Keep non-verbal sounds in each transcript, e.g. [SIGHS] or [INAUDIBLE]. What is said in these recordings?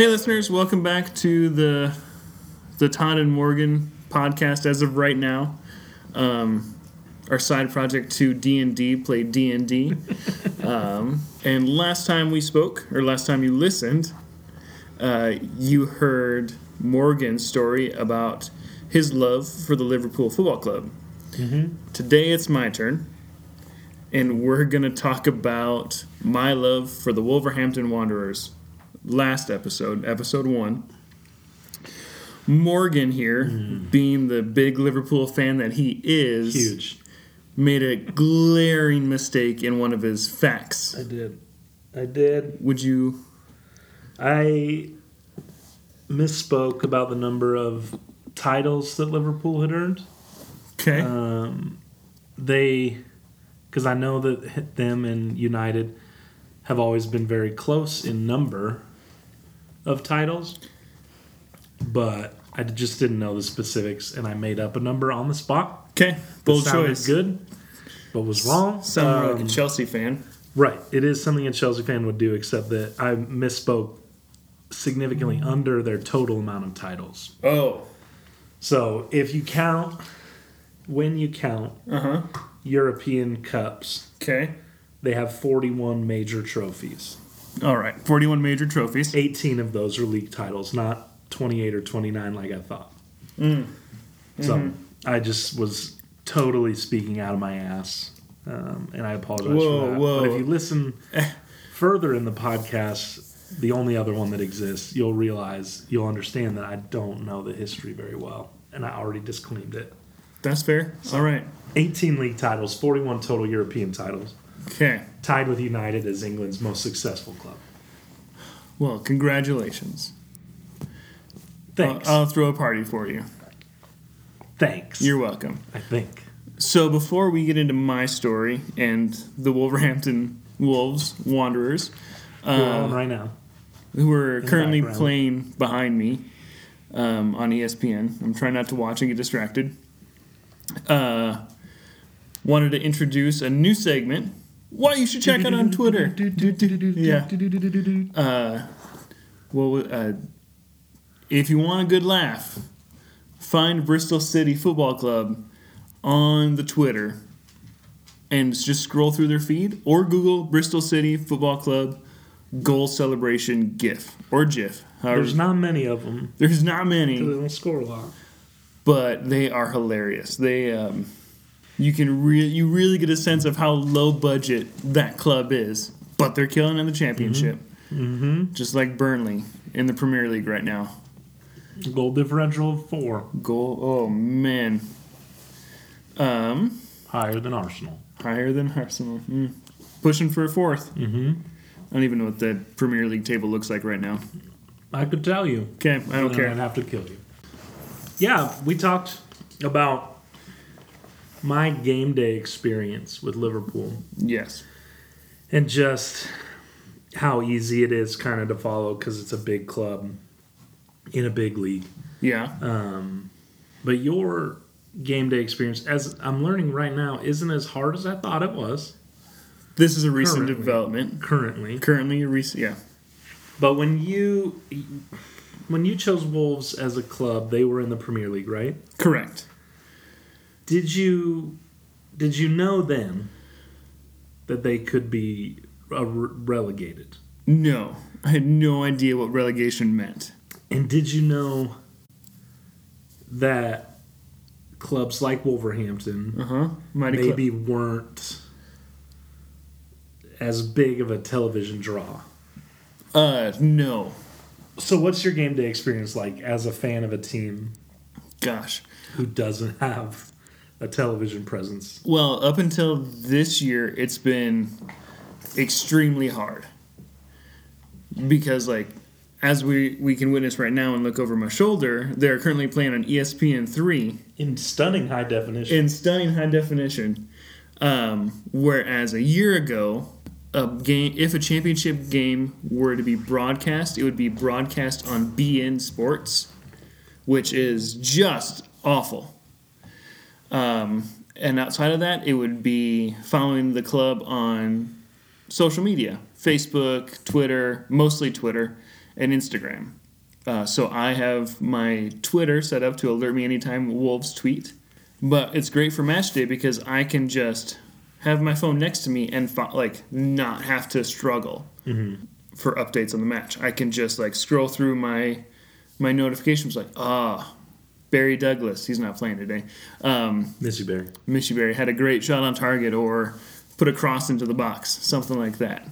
Hey, listeners, welcome back to the the Todd and Morgan podcast. As of right now, um, our side project to D and D played D and D. [LAUGHS] Um, And last time we spoke, or last time you listened, uh, you heard Morgan's story about his love for the Liverpool Football Club. Today it's my turn, and we're gonna talk about my love for the Wolverhampton Wanderers last episode, episode one. Morgan here, being the big Liverpool fan that he is, Huge. made a glaring mistake in one of his facts. I did. I did. Would you? I misspoke about the number of titles that Liverpool had earned. Okay. Um, they, because I know that them and United have always been very close in number of titles, but I just didn't know the specifics, and I made up a number on the spot. Okay. Bold That choice. Good, but was wrong. Sound like Um, a Chelsea fan. Right. It is something a Chelsea fan would do, except that I misspoke significantly under their total amount of titles. Oh. So if you count, when you count Uh huh. European Cups, Okay. they have 41 major trophies. All right. Forty-one major trophies. 18 of those are league titles, not 28 or 29 like I thought. Mm. So Mm-hmm. I just was totally speaking out of my ass. Um, and I apologize Whoa, for that. whoa. But if you listen [LAUGHS] further in the podcast, the only other one that exists, you'll realize, you'll understand that I don't know the history very well. And I already disclaimed it. That's fair. All right. 18 league titles, 41 total European titles, Okay. tied with United as England's most successful club. Well, congratulations. Thanks. I'll, I'll throw a party for you. Thanks. You're welcome. I think. So before we get into my story and the Wolverhampton Wolves Wanderers, uh, right now. who are currently background. playing behind me um, on ESPN. I'm trying not to watch and get distracted. Uh, wanted to introduce a new segment. Why you should check out on Twitter. Yeah. Uh, well, uh, if you want a good laugh, find Bristol City Football Club on the Twitter and just scroll through their feed or Google Bristol City Football Club goal celebration GIF or GIF. However, There's not many of them. there's not many. They don't score a lot. but they are hilarious. They um, you can re- you really get a sense of how low budget that club is, but they're killing in the championship, Mm-hmm. just like Burnley in the Premier League right now. Goal differential of four, Goal, oh man, um, higher than Arsenal. higher than Arsenal, mm. pushing for a fourth. Mm-hmm. I don't even know what the Premier League table looks like right now. I could tell you. Okay, I don't care. I'd have to kill you. Yeah, we talked about my game day experience with Liverpool Yes. and just how easy it is kind of to follow because it's a big club in a big league. Yeah. Um, but your game day experience, as I'm learning right now, isn't as hard as I thought it was This is a recent Currently. development. currently. Currently, a recent. Yeah. But when you when you chose Wolves as a club, they were in the Premier League, right? Correct. Did you did you know then that they could be re- relegated? No, I had no idea what relegation meant. And did you know that clubs like Wolverhampton Uh huh. Mighty Club. maybe weren't as big of a television draw? Uh, no. So what's your game day experience like as a fan of a team Gosh. who doesn't have a television presence? Well, up until this year, it's been extremely hard because, like, as we we can witness right now and look over my shoulder, they're currently playing on ESPN three In stunning high definition. in stunning high definition. Um, whereas a year ago, a game if a championship game were to be broadcast, it would be broadcast on beIN Sports, which is just awful. Um, and outside of that, it would be following the club on social media Facebook, Twitter, mostly Twitter, and Instagram. Uh, so I have my Twitter set up to alert me anytime Wolves tweet. But it's great for match day because I can just have my phone next to me and fo- like not have to struggle for updates on the match. I can just like scroll through my my notifications like ah Barry Douglas he's not playing today. Um, Missy Berry. Mishy Berry had a great shot on target or put a cross into the box, something like that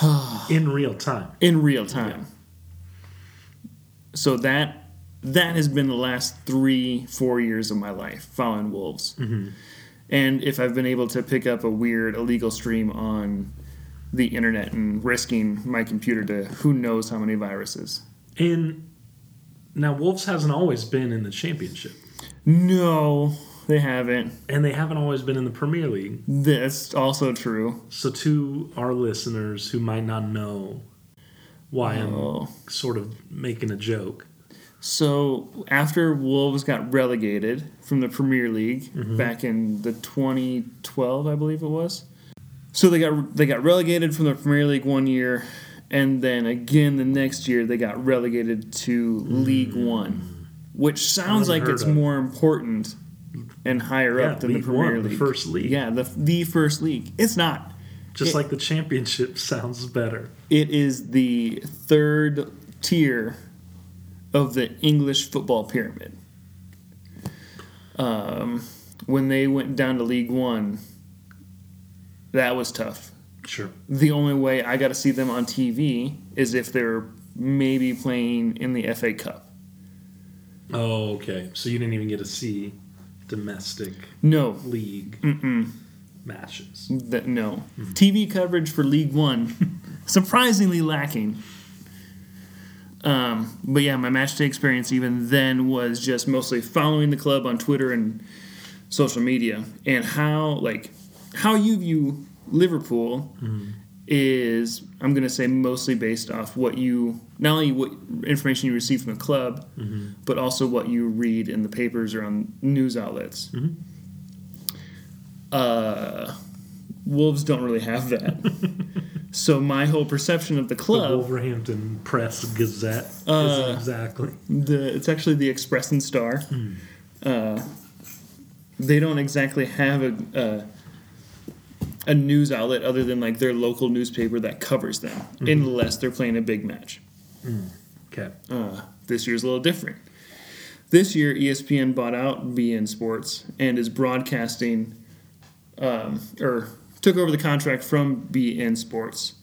[SIGHS] In real time. in real time. So that that has been the last three four years of my life following wolves. And if I've been able to pick up a weird illegal stream on the internet and risking my computer to who knows how many viruses. And now Wolves hasn't always been in the championship. No, they haven't. And they haven't always been in the Premier League. That's also true. So to our listeners who might not know why Oh. I'm sort of making a joke. So after Wolves got relegated from the Premier League Mm-hmm. back in the 2012, I believe it was. So they got they got relegated from the Premier League one year, and then again the next year they got relegated to League One, which sounds like it's of. more important and higher Yeah, up than League the Premier One, the first league. Yeah, the the first league. It's not. Just It- like the championship [LAUGHS] sounds better. It is the third tier of the English football pyramid. Um, when they went down to League One, that was tough. Sure. The only way I got to see them on TV is if they're maybe playing in the FA Cup. Oh, okay. So you didn't even get to see domestic No, league matches. that no TV coverage for League One, [LAUGHS] surprisingly lacking. Um, but yeah, my match day experience even then was just mostly following the club on Twitter and social media, and how like how you view Liverpool is I'm gonna say mostly based off what you not only what information you receive from the club, but also what you read in the papers or on news outlets. Uh, Wolves don't really have that. [LAUGHS] so my whole perception of the The club Wolverhampton Press Gazette. Uh, exactly. the it's actually the Express and Star. Uh, they don't exactly have a, a news outlet other than like their local newspaper that covers them, unless they're playing a big match. Okay. Uh, this year's a little different. This year, ESPN bought out beIN Sports and is broadcasting, um, or took over the contract from beIN Sports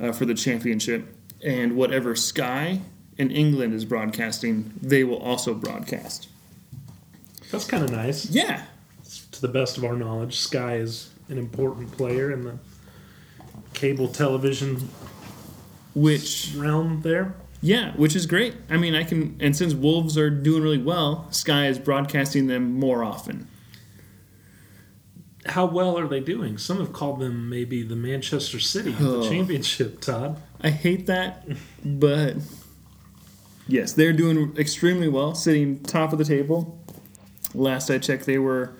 uh, for the championship. And whatever Sky in England is broadcasting, they will also broadcast. That's kind of nice. Yeah, To the best of our knowledge, Sky is an important player in the cable television which realm there. yeah, which is great. I mean, I can, and since Wolves are doing really well, Sky is broadcasting them more often. How well are they doing? Some have called them maybe the Manchester City of the Oh. championship, Todd. I hate that, but yes, they're doing extremely well, sitting top of the table. Last I checked, they were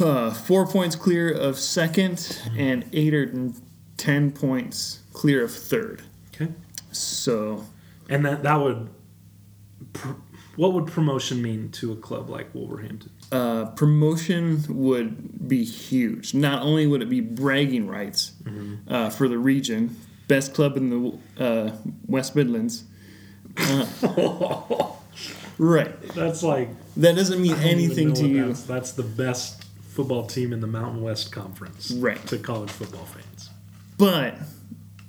uh, four points clear of second and eight or ten points clear of third. Okay. So And that that would pr- what would promotion mean to a club like Wolverhampton? uh, promotion would be huge. Not only would it be bragging rights uh, for the region, best club in the uh, West Midlands. [LAUGHS] Right. That's like That doesn't mean I don't even anything to you. That's, that's the best football team in the Mountain West Conference, Right. To college football fans. But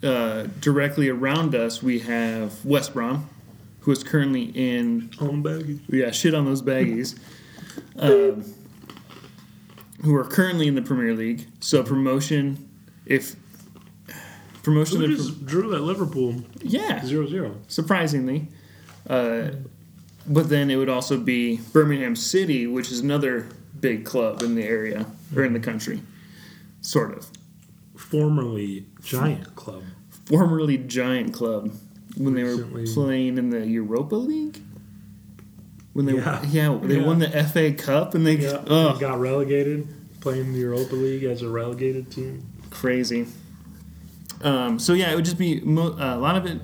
uh, directly around us, we have West Brom, who is currently in Home baggage. yeah shit on those baggies, [LAUGHS] um, who are currently in the Premier League. So promotion, if promotion, Who just drew at Liverpool yeah, 0-0. surprisingly. Uh, but then it would also be Birmingham City, which is another big club in the area or in the country, sort of. Formerly Giant Club. formerly giant club when they Recently- were playing in the Europa League. When they Yeah. yeah, they Yeah. won the FA Cup and they Yeah, they got relegated, playing the Europa League as a relegated team. crazy. Um, so yeah, it would just be mo- a lot of it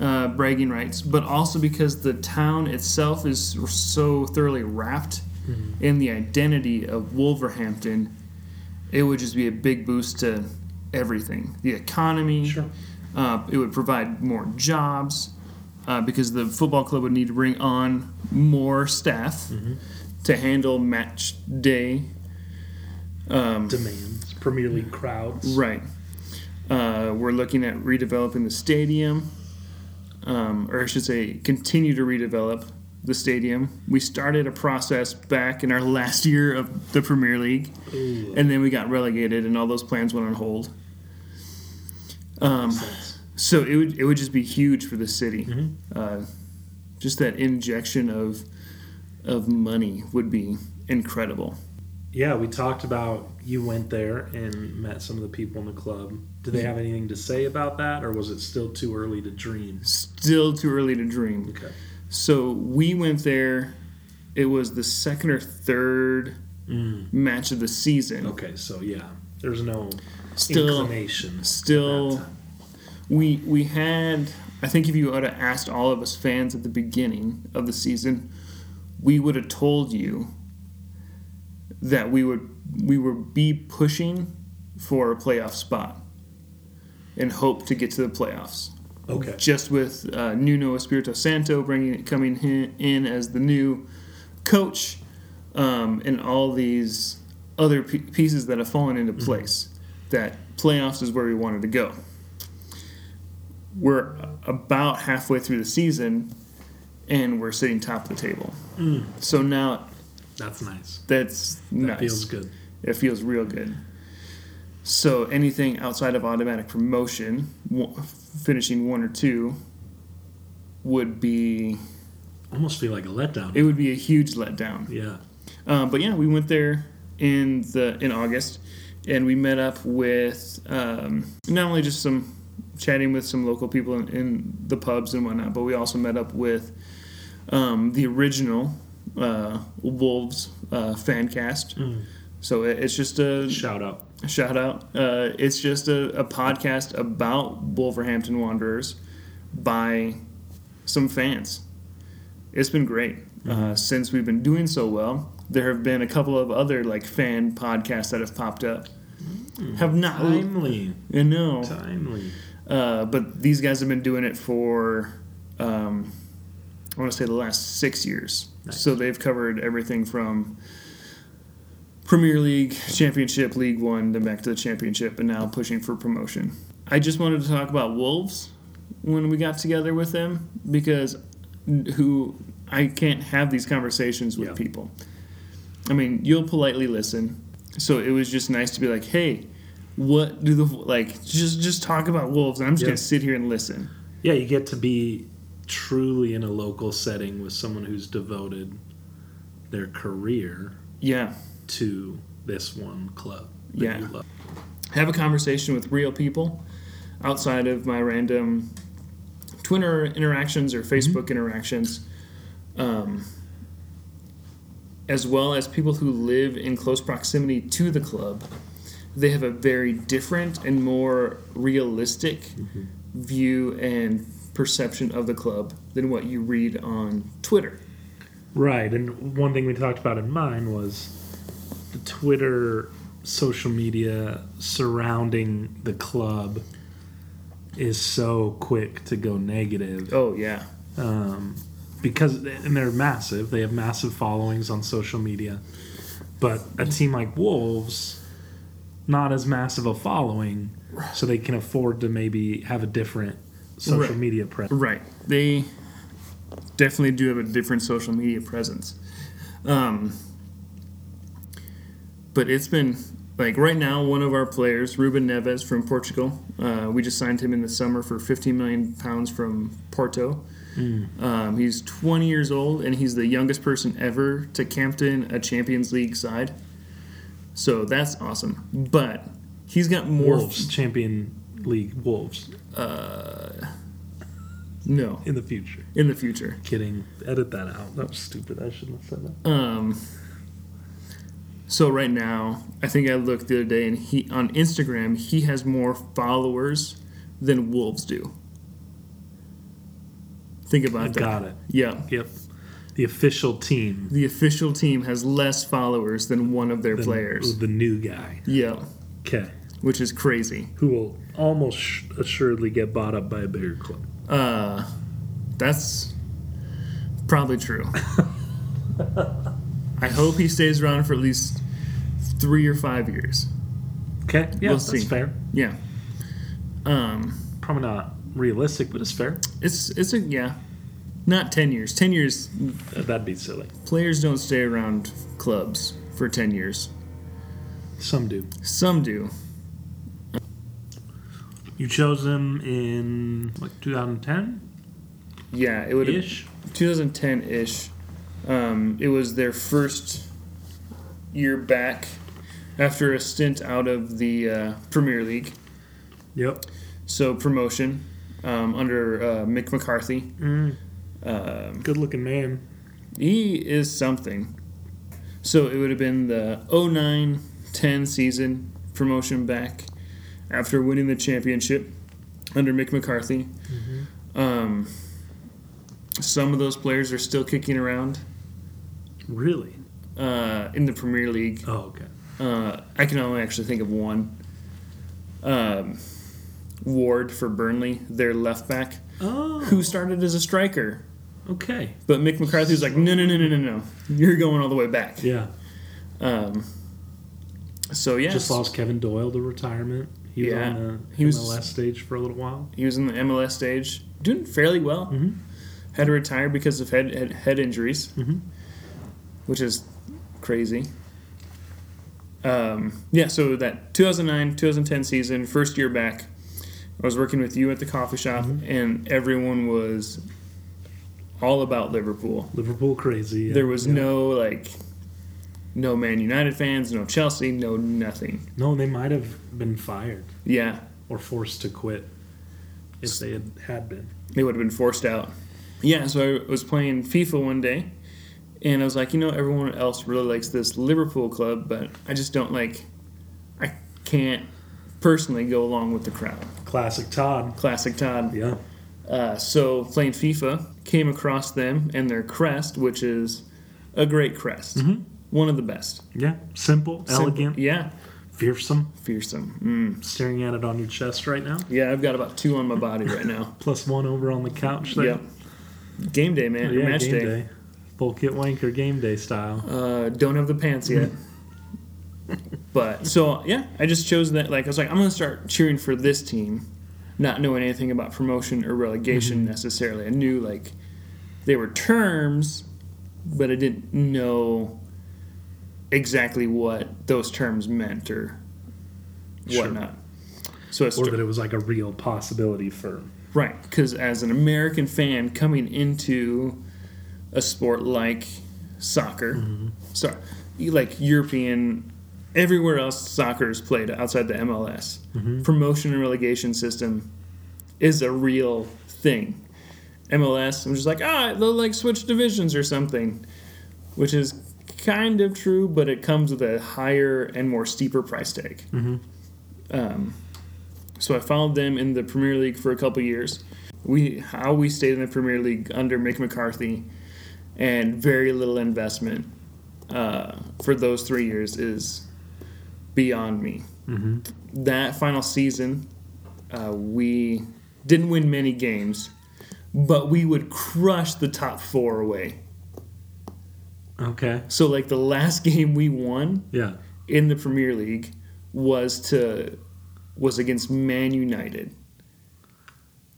uh, bragging rights, but also because the town itself is so thoroughly wrapped in the identity of Wolverhampton, it would just be a big boost to everything. The economy. Sure. Uh, it would provide more jobs uh, because the football club would need to bring on more staff to handle match day. Um, Demands Premier League crowds. Right. Uh, we're looking at redeveloping the stadium, um, or I should say, continue to redevelop the stadium. We started a process back in our last year of the Premier League, Ooh, and then we got relegated, and all those plans went on hold. Um, so it would it would just be huge for the city. Mhm. Uh, just that injection of of money would be incredible. Yeah, we talked about you went there and met some of the people in the club. Did they have anything to say about that, or was it still too early to dream? Still too early to dream. Okay. So we went there. It was the second or third Mm. match of the season. Okay, so yeah, there's no Still, inclination. still, we we had. I think if you would have asked all of us fans at the beginning of the season, we would have told you that we would we would be pushing for a playoff spot and hope to get to the playoffs. Okay. just with uh, Nuno Espirito Santo bringing coming in, as the new coach, um, and all these other p- pieces that have fallen into place. That playoffs is where we wanted to go. We're about halfway through the season, and we're sitting top of the table. Mm, So now that's nice. that's That nice. feels good. It feels real good. So anything outside of automatic promotion, finishing one or two, would be Almost feel like a letdown. it would be a huge letdown. yeah. Um, but yeah, we went there in the in August, and we met up with um, not only just some chatting with some local people in, in the pubs and whatnot, but we also met up with um, the original uh, Wolves uh, fan cast. Mm. So it's just a Shout out. shout out. Uh, it's just a, a podcast about Wolverhampton Wanderers by some fans. It's been great. Uh, since we've been doing so well, there have been a couple of other like fan podcasts that have popped up. Have not, Timely. you know, Timely. uh, but these guys have been doing it for, um, I want to say the last six years. Nice. So they've covered everything from Premier League, Championship, League One, then back to the Championship, and now pushing for promotion. I just wanted to talk about Wolves when we got together with them because who I can't have these conversations with Yeah. people. I mean, you'll politely listen. So it was just nice to be like, hey, what do the like just just talk about wolves and I'm just Yeah. gonna sit here and listen. Yeah, you get to be truly in a local setting with someone who's devoted their career Yeah. To this one club that Yeah. you love. have a conversation with real people outside of my random Twitter interactions or Facebook interactions, um, as well as people who live in close proximity to the club. They have a very different and more realistic view and perception of the club than what you read on Twitter. Right, and one thing we talked about in mine was the Twitter social media surrounding the club is so quick to go negative Oh yeah, um, because and they're massive. They have massive followings on social media, but a team like Wolves, not as massive a following, so they can afford to maybe have a different social Right. media presence. Right. They definitely do have a different social media presence. Um, but it's been like right now, one of our players, Ruben Neves from Portugal, uh, we just signed him in the summer for 15 million pounds from Porto. Um, he's 20 years old and he's the youngest person ever to captain a Champions League side. So that's awesome. But he's got more. Wolves, Champion League Wolves no, in the future. in the future. Kidding. Edit that out. That was stupid. I shouldn't have said that. Um, So right now, I think I looked the other day, and he on Instagram he has more followers than Wolves do. Think about I that. got it. Yeah, Yep. The official team. the official team has less followers than one of their the- players. The new guy. Yeah, Okay. which is crazy. Who will almost assuredly get bought up by a bigger club. Uh, that's probably true. [LAUGHS] I hope he stays around for at least three or five years. Okay. Yeah, We'll that's see. fair. Yeah. Um, Probably not realistic, but it's fair. it's it's a yeah, not ten years. Ten years, Uh, That'd be silly. players don't stay around clubs for ten years. Some do. Some do. You chose them in like 2010 Yeah, it would have ish. 2010 ish. Um, it was their first year back after a stint out of the uh, Premier League. Yep. So promotion um, under uh, Mick McCarthy. Mm. Um, Good looking man. he is something. So it would have been the 09 10 season promotion back after winning the championship under Mick McCarthy. Um, some of those players are still kicking around Really? uh, in the Premier League. Oh, okay. Uh, I can only actually think of one. Um, Ward for Burnley, their left back, Oh. who started as a striker. Okay. But Mick McCarthy was like, no, no, no, no, no, no. You're going all the way back. Yeah. Um, so, yeah. Just lost Kevin Doyle to retirement. He was Yeah. on the He was- stage for a little while. He was in the MLS stage, doing fairly well. Mhm. Had to retire because of head head, head injuries, Mhm. which is crazy. Um, yeah, so that 2009 2010 season, first year back, I was working with you at the coffee shop, and everyone was all about Liverpool. Liverpool crazy. yeah. There was Yeah. no like, no Man United fans, no Chelsea, no nothing. No, they might have been fired Yeah, or forced to quit if they had, had been. they would have been forced out. Yeah, so I was playing FIFA one day, and I was like, you know, everyone else really likes this Liverpool club, but I just don't like. I can't personally go along with the crowd. Classic Todd. Classic Todd. Yeah. Uh, so playing FIFA, came across them and their crest, which is a great crest, one of the best, Yeah. Simple, Simple- elegant, yeah, fearsome. fearsome. Mm. Staring at it on your chest right now. Yeah, I've got about two on my body right now. [LAUGHS] Plus one over on the couch there. Yep. Game day, man. Yeah, Match game day. day. Full kit wanker game day style. Uh, don't have the pants yet. [LAUGHS] but so yeah, I just chose that. Like I was like, I'm gonna start cheering for this team, not knowing anything about promotion or relegation necessarily. I knew like they were terms, but I didn't know exactly what those terms meant or Sure. whatnot. So I Or that it was like a real possibility for. Right, because as an American fan coming into a sport like soccer, sorry, like European, everywhere else soccer is played outside the MLS, promotion and relegation system is a real thing. MLS, I'm just like, ah, they'll like switch divisions or something, which is kind of true, but it comes with a higher and more steeper price tag. Um, so I followed them in the Premier League for a couple years. We how we stayed in the Premier League under Mick McCarthy, and very little investment uh, for those three years is beyond me. That final season, uh, we didn't win many games, but we would crush the top four away. Okay. So like the last [LAUGHS] game we won Yeah. in the Premier League was to was against Man United.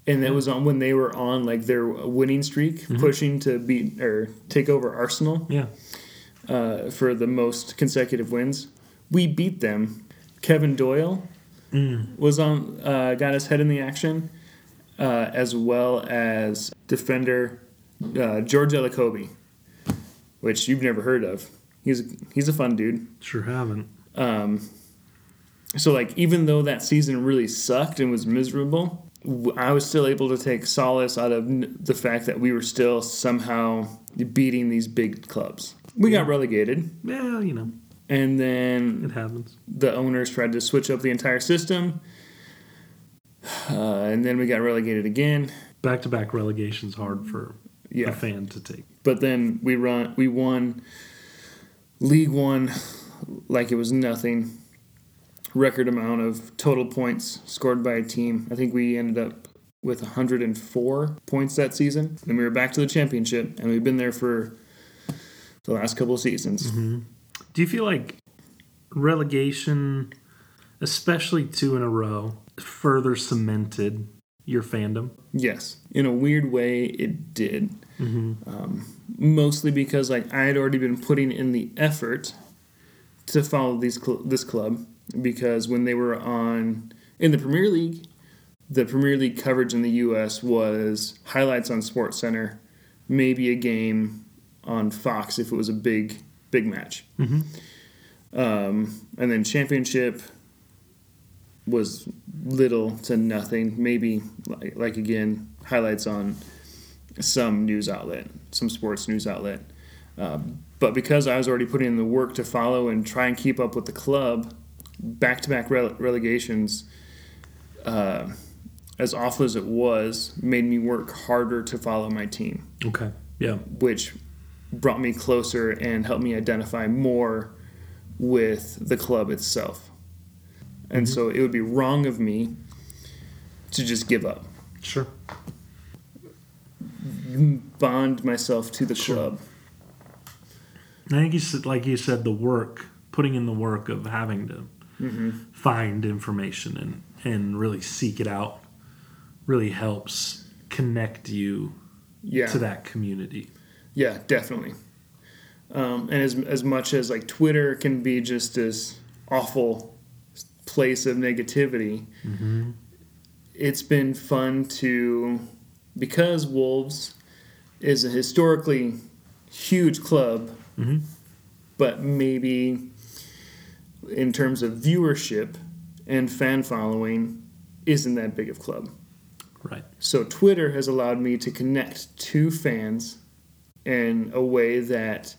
And that was on when they were on like their winning streak, pushing to beat or take over Arsenal Yeah. uh, for the most consecutive wins. We beat them. Kevin Doyle was on, uh, got his head in the action, uh, as well as defender uh, George Elokobi, which you've never heard of. He's he's a fun dude. Sure haven't. Um, so like even though that season really sucked and was miserable, I was still able to take solace out of the fact that we were still somehow beating these big clubs. We got relegated, Yeah, you know. and then It happens. the owners tried to switch up the entire system, uh, and then we got relegated again. Back to back relegation's hard for Yeah, a fan to take. but then we run we won League One like it was nothing. Record amount of total points scored by a team. I think we ended up with 104 points that season, and we were back to the championship, and we've been there for the last couple of seasons. Do you feel like relegation, especially two in a row, further cemented your fandom? Yes, in a weird way, it did. Um, mostly because like I had already been putting in the effort to follow these cl- this club because when they were on in the Premier League, the Premier League coverage in the U.S. was highlights on Sports Center, maybe a game on Fox if it was a big big match, um, and then Championship was little to nothing. Maybe like, like again highlights on some news outlet, some sports news outlet. Um, but because I was already putting in the work to follow and try and keep up with the club, back to back relegations, uh, as awful as it was, made me work harder to follow my team, Okay. Yeah. which brought me closer and helped me identify more with the club itself. And so it would be wrong of me to just give up, Sure. bond myself to the Sure. club. I think you said, like you said, the work, putting in the work of having to find information and, and really seek it out really helps connect you Yeah. to that community. Yeah, definitely. Um, and as as much as like Twitter can be just this awful place of negativity, it's been fun to because Wolves is a historically huge club, but maybe in terms of viewership and fan following, isn't that big of club. Right. So Twitter has allowed me to connect to fans in a way that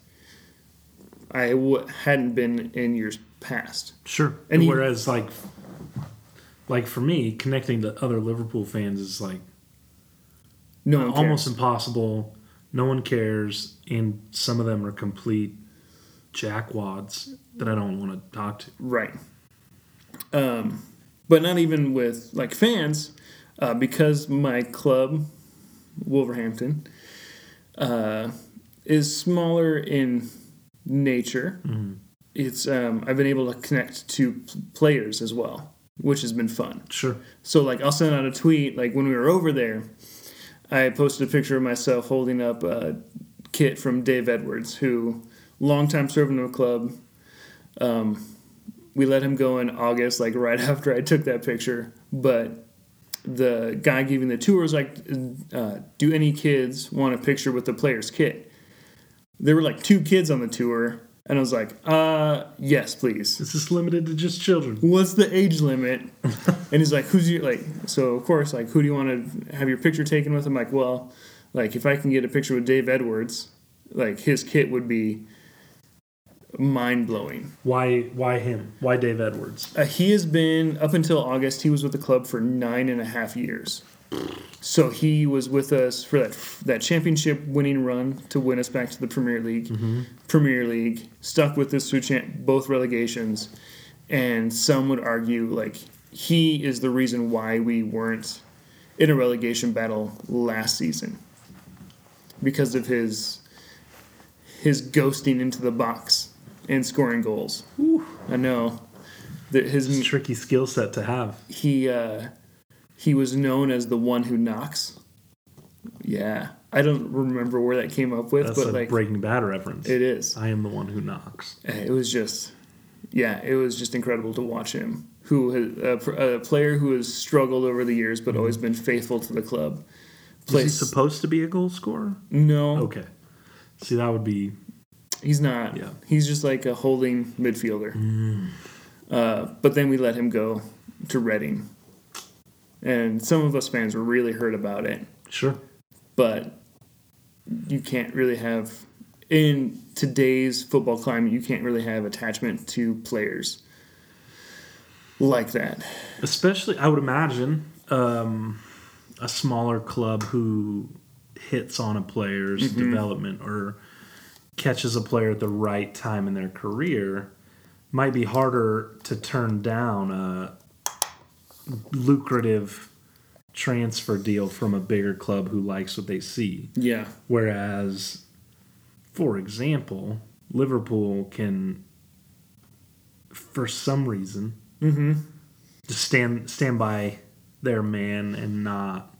I w- hadn't been in years past. Sure. And And he- whereas like like for me, connecting to other Liverpool fans is like No almost impossible. No one cares, and some of them are complete jackwads that I don't want to talk to. right. Um, but not even with like fans, uh, because my club, Wolverhampton, uh, is smaller in nature. It's um, I've been able to connect to players as well, which has been fun. Sure. So like I'll send out a tweet like when we were over there, I posted a picture of myself holding up a kit from Dave Edwards, who longtime servant of the club. Um, we let him go in August, like right [LAUGHS] after I took that picture. But the guy giving the tour was like, uh, "Do any kids want a picture with the player's kit?" There were like two kids on the tour, and I was like, "Uh, yes, please." Is this limited to just children? what's the age limit? [LAUGHS] and he's like, who's your like? So of course, like, who do you want to have your picture taken with? I'm like, well, like if I can get a picture with Dave Edwards, like his kit would be mind blowing. Why why him? Why Dave Edwards? Uh, he has been up until August. He was with the club for nine and a half years. So he was with us for that that championship winning run to win us back to the Premier League. Premier League stuck with us through cha- both relegations, and some would argue like he is the reason why we weren't in a relegation battle last season because of his his ghosting into the box and scoring goals. I know that his It's a tricky skill set to have. he uh, he was known as the one who knocks. Yeah, I don't remember where that came up with, That's but a like Breaking Bad reference. it is. I am the one who knocks. It was just, yeah, it was just incredible to watch him. Who a, a player who has struggled over the years, but always been faithful to the club. Is he supposed to be a goal scorer? no, Okay. See, that would be he's not. Yeah. He's just like a holding midfielder. Uh, but then we let him go to Reading, and some of us fans were really hurt about it. sure. but you can't really have in today's football climate, you can't really have attachment to players like that. Especially, I would imagine um, a smaller club who hits on a player's Mm-hmm. development or catches a player at the right time in their career might be harder to turn down a lucrative transfer deal from a bigger club who likes what they see. Yeah. Whereas, for example, Liverpool can, for some reason, Mm-hmm. just stand stand by their man and not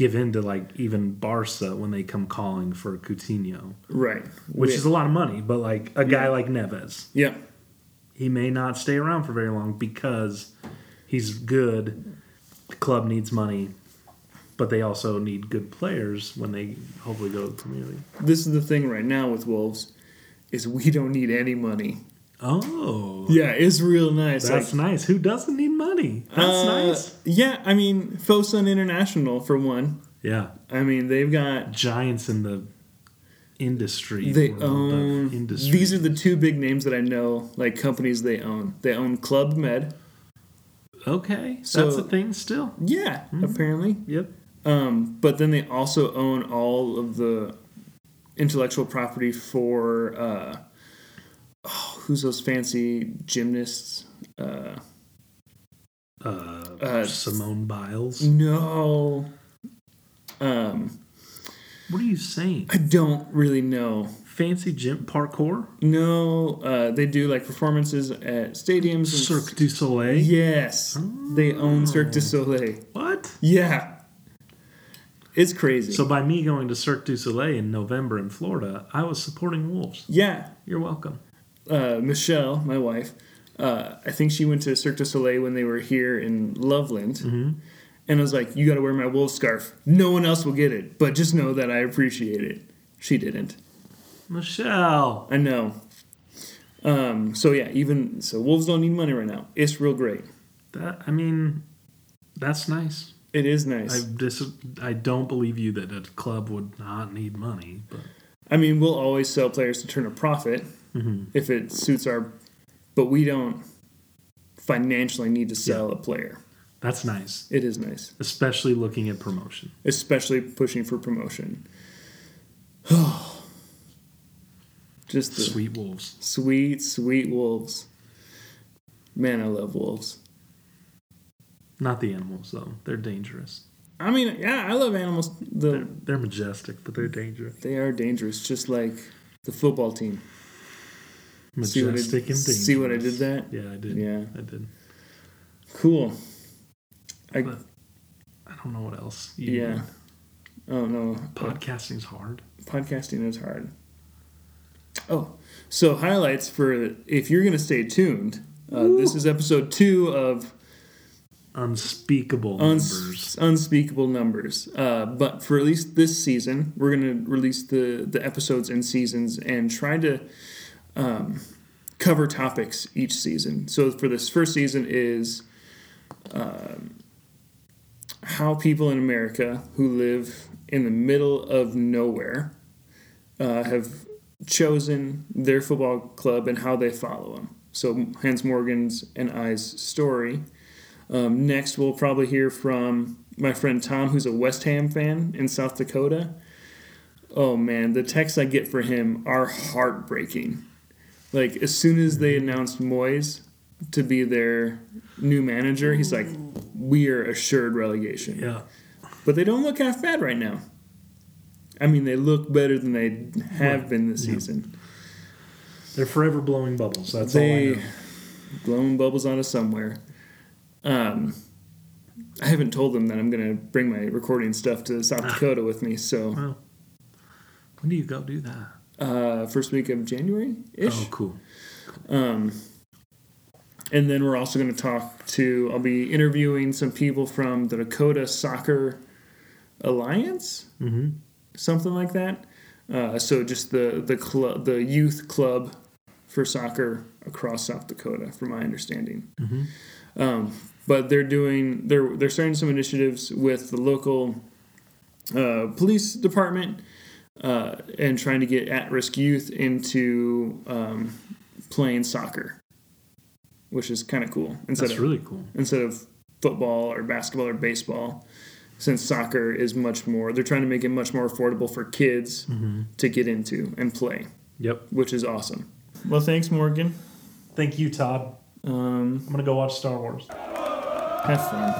give in to like even Barca when they come calling for Coutinho, Right. which We- is a lot of money. But like a guy like Neves, yeah. he may not stay around for very long because he's good. The club needs money, but they also need good players when they hopefully go to the Premier League. This is the thing right now with Wolves is we don't need any money. Oh, Yeah, it's real nice. that's like, nice. Who doesn't need money? That's uh, nice. Yeah, I mean, Fosun International for one. Yeah, I mean, they've got giants in the industry. they own industry. these are the two big names that I know, like companies they own. They own Club Med. okay. So- that's a thing still. Yeah, Hmm. apparently. Yep. Um, but then they also own all of the intellectual property for uh, oh, [SIGHS] who's those fancy gymnasts? Uh, Uh, Uh, Simone Biles. no, um, What are you saying? I don't really know. Fancy gym parkour? No, uh, they do like performances at stadiums. and- Cirque du Soleil? Yes, they own Cirque du Soleil. What? Yeah, it's crazy. So by me going to Cirque du Soleil in November in Florida, I was supporting wolves. yeah, You're welcome. Uh, Michelle, my wife, uh, I think she went to Cirque du Soleil when they were here in Loveland. Mm-hmm. And I was like, You got to wear my wolf scarf. No one else will get it, but just know that I appreciate it. She didn't. Michelle. I know. Um, so, yeah, even so, wolves don't need money right now. It's real great. That I mean, that's nice. It is I nice. dis- I don't believe you that a club would not need money, but I mean, we'll always sell players to turn a profit Mhm. if it suits our, but we don't financially need to sell a player. that's nice. It is nice. Especially looking at promotion. especially pushing for promotion. [SIGHS] Just the Sweet wolves. sweet, sweet wolves. Man, I love wolves. Not the animals though. They're dangerous. I mean, yeah, I love animals. They're, they're majestic, but they're dangerous. they are dangerous, just like the football team. See what I- Majestic see what I did that? Yeah, I did. Yeah. I did. Cool. I But I don't know what else. Yeah. need. Oh no, Podcasting's hard. podcasting is hard. Oh, so highlights for if you're going to stay tuned. Uh, this is episode two of Unspeakable Uns- numbers. unspeakable numbers. Uh, but for at least this season, we're going to release the, the episodes and seasons and try to um, cover topics each season. So for this first season is um, how people in America who live in the middle of nowhere uh, have chosen their football club and how they follow them. So Hans Morgan's and I's story. Um, next, we'll probably hear from my friend Tom, who's a West Ham fan in South Dakota. Oh man, the texts I get for him are heartbreaking. Like as soon as they announced Moyes to be their new manager, he's like, "We are assured relegation." Yeah. But they don't look half bad right now. I mean, they look better than they have Right. been this Yeah. season. They're forever blowing bubbles. That's all I they know. blowing bubbles out of somewhere. Um, I haven't told them that I'm gonna bring my recording stuff to South Dakota with me. So Well, when do you go do that? Uh, first week of January ish. Oh, cool. Um, and then we're also going to talk to. I'll be interviewing some people from the Dakota Soccer Alliance, Mm-hmm. something like that. Uh, so just the the club, the youth club for soccer across South Dakota, from my understanding. Mm-hmm. Um, but they're doing they're they're starting some initiatives with the local uh, police department uh, and trying to get at-risk youth into um, playing soccer, which is kind of cool. Instead That's of really cool. instead of football or basketball or baseball, since soccer is much more. They're trying to make it much more affordable for kids to get into and play, Yep. which is awesome. Well, thanks, Morgan. Thank you, Todd. Um, I'm gonna go watch Star Wars. have fun.